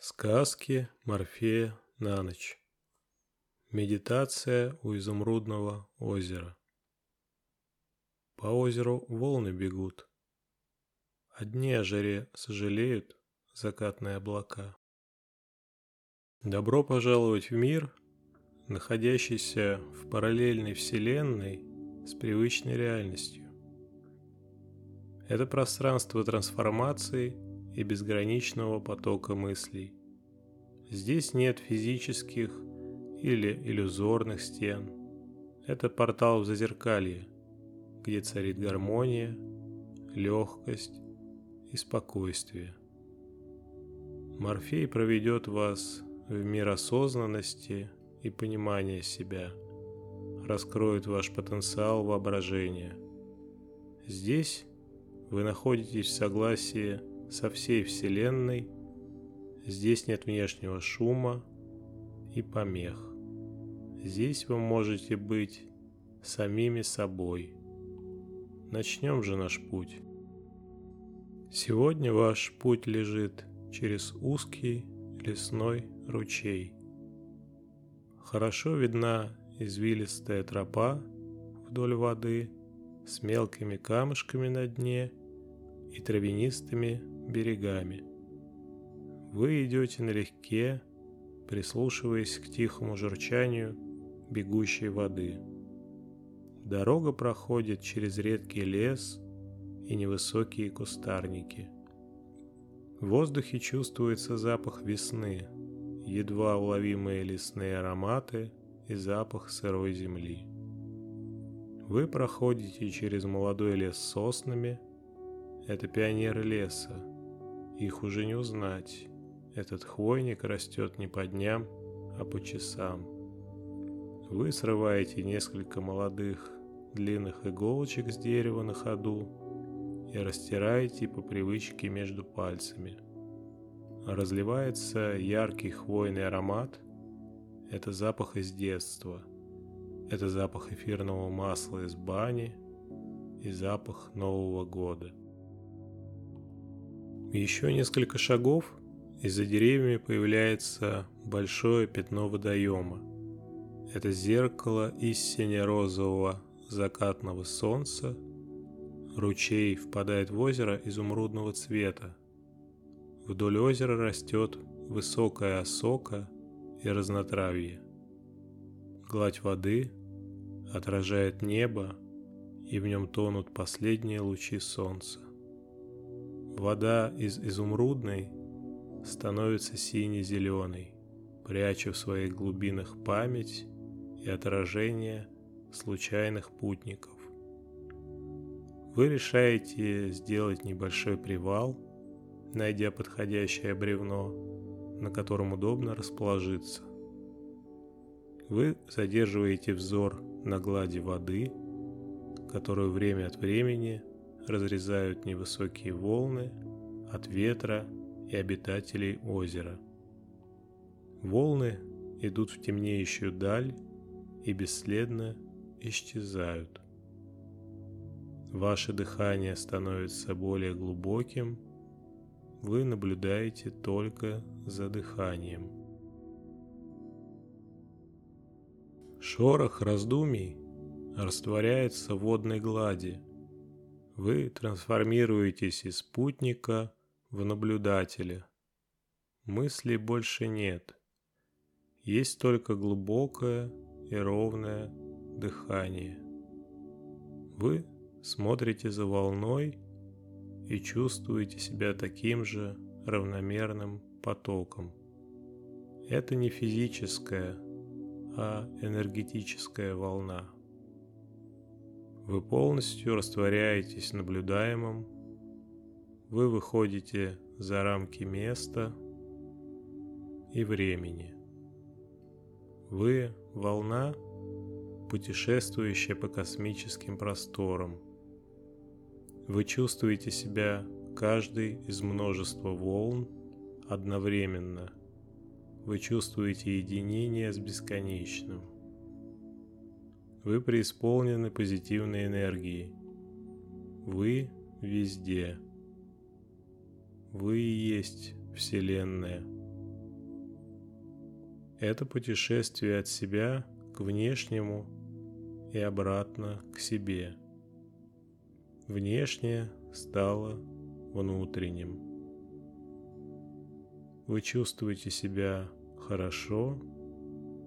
Сказки Морфея на ночь. Медитация у изумрудного озера. По озеру волны бегут. Одни о жаре сожалеют закатные облака. Добро пожаловать в мир, находящийся в параллельной вселенной с привычной реальностью. Это пространство трансформации – и безграничного потока мыслей. Здесь нет физических или иллюзорных стен. Это портал в зазеркалье, где царит гармония, легкость и спокойствие. Морфей проведет вас в мир осознанности и понимания себя, раскроет ваш потенциал воображения. Здесь вы находитесь в согласии со всей Вселенной. Здесь нет внешнего шума и помех. Здесь вы можете быть самими собой. Начнем же наш путь. Сегодня ваш путь лежит через узкий лесной ручей. Хорошо видна извилистая тропа вдоль воды с мелкими камушками на дне и травянистыми берегами. Вы идете налегке, прислушиваясь к тихому журчанию бегущей воды. Дорога проходит через редкий лес и невысокие кустарники. В воздухе чувствуется запах весны, едва уловимые лесные ароматы и запах сырой земли. Вы проходите через молодой лес с соснами. Это пионеры леса, их уже не узнать. Этот хвойник растет не по дням, а по часам. Вы срываете несколько молодых длинных иголочек с дерева на ходу и растираете по привычке между пальцами. Разливается яркий хвойный аромат. Это запах из детства. Это запах эфирного масла из бани и запах Нового года. Еще несколько шагов, и за деревьями появляется большое пятно водоема. Это зеркало из сине-розового закатного солнца. Ручей впадает в озеро изумрудного цвета. Вдоль озера растет высокая осока и разнотравье. Гладь воды отражает небо, и в нем тонут последние лучи солнца. Вода из изумрудной становится сине-зеленой, пряча в своих глубинах память и отражение случайных путников. Вы решаете сделать небольшой привал, найдя подходящее бревно, на котором удобно расположиться. Вы задерживаете взор на глади воды, которую время от времени разрезают невысокие волны от ветра и обитателей озера. Волны идут в темнеющую даль и бесследно исчезают. Ваше дыхание становится более глубоким, вы наблюдаете только за дыханием. Шорох раздумий растворяется в водной глади – вы трансформируетесь из спутника в наблюдателя. Мыслей больше нет. Есть только глубокое и ровное дыхание. Вы смотрите за волной и чувствуете себя таким же равномерным потоком. Это не физическая, а энергетическая волна. Вы полностью растворяетесь наблюдаемым, вы выходите за рамки места и времени. Вы – волна, путешествующая по космическим просторам. Вы чувствуете себя каждый из множества волн одновременно. Вы чувствуете единение с бесконечным. Вы преисполнены позитивной энергией. Вы везде. Вы и есть Вселенная. Это путешествие от себя к внешнему и обратно к себе. Внешнее стало внутренним. Вы чувствуете себя хорошо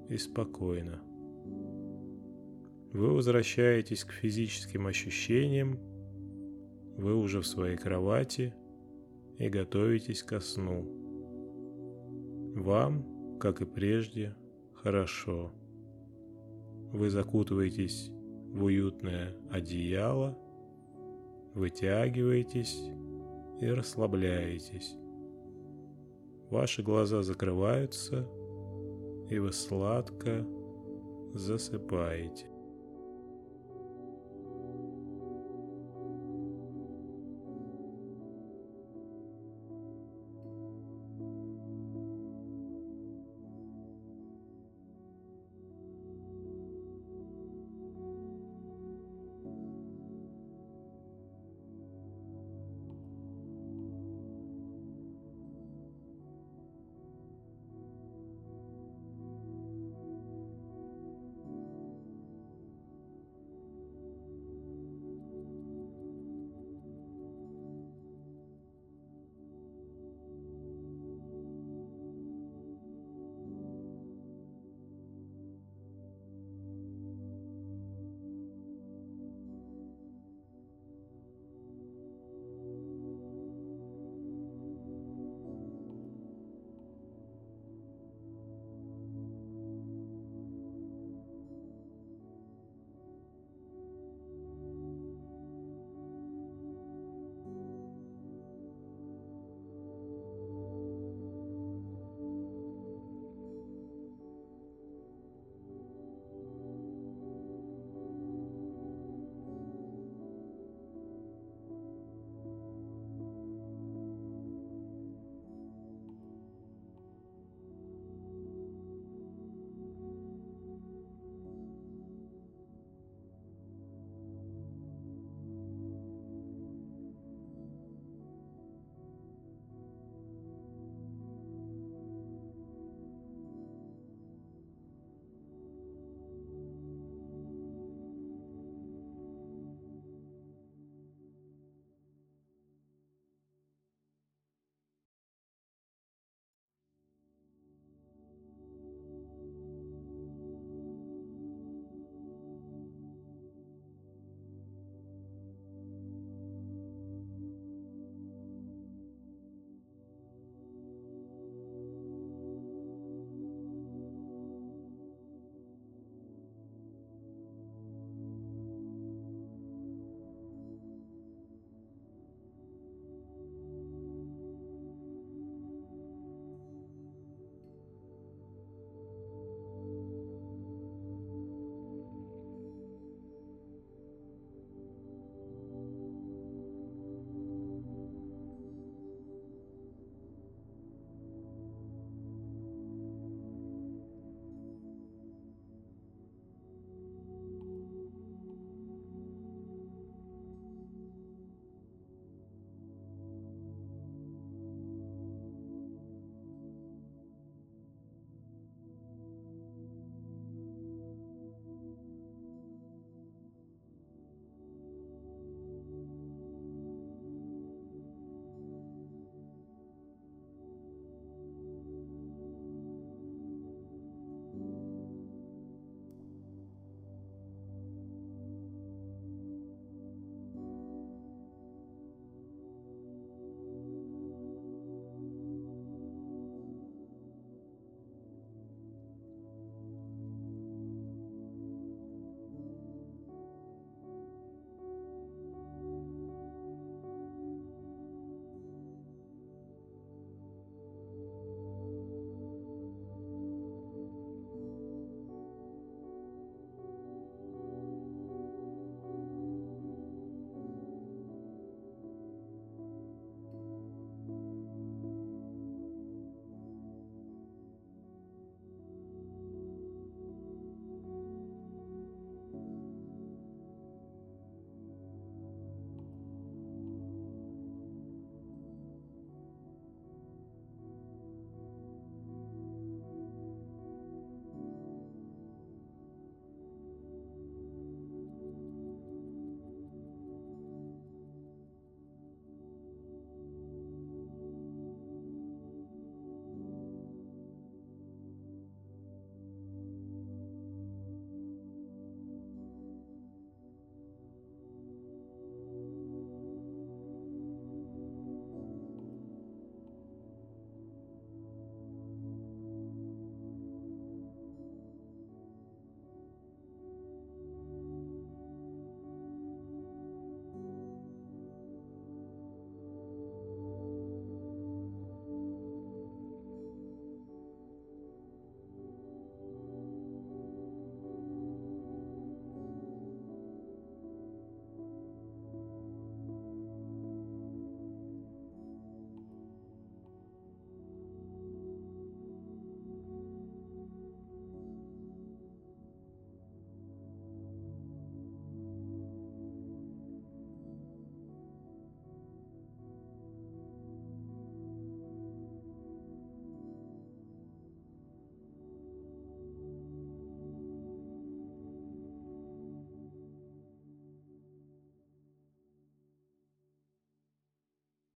и спокойно. Вы возвращаетесь к физическим ощущениям, вы уже в своей кровати и готовитесь ко сну. Вам, как и прежде, хорошо. Вы закутываетесь в уютное одеяло, вытягиваетесь и расслабляетесь. Ваши глаза закрываются, и вы сладко засыпаете.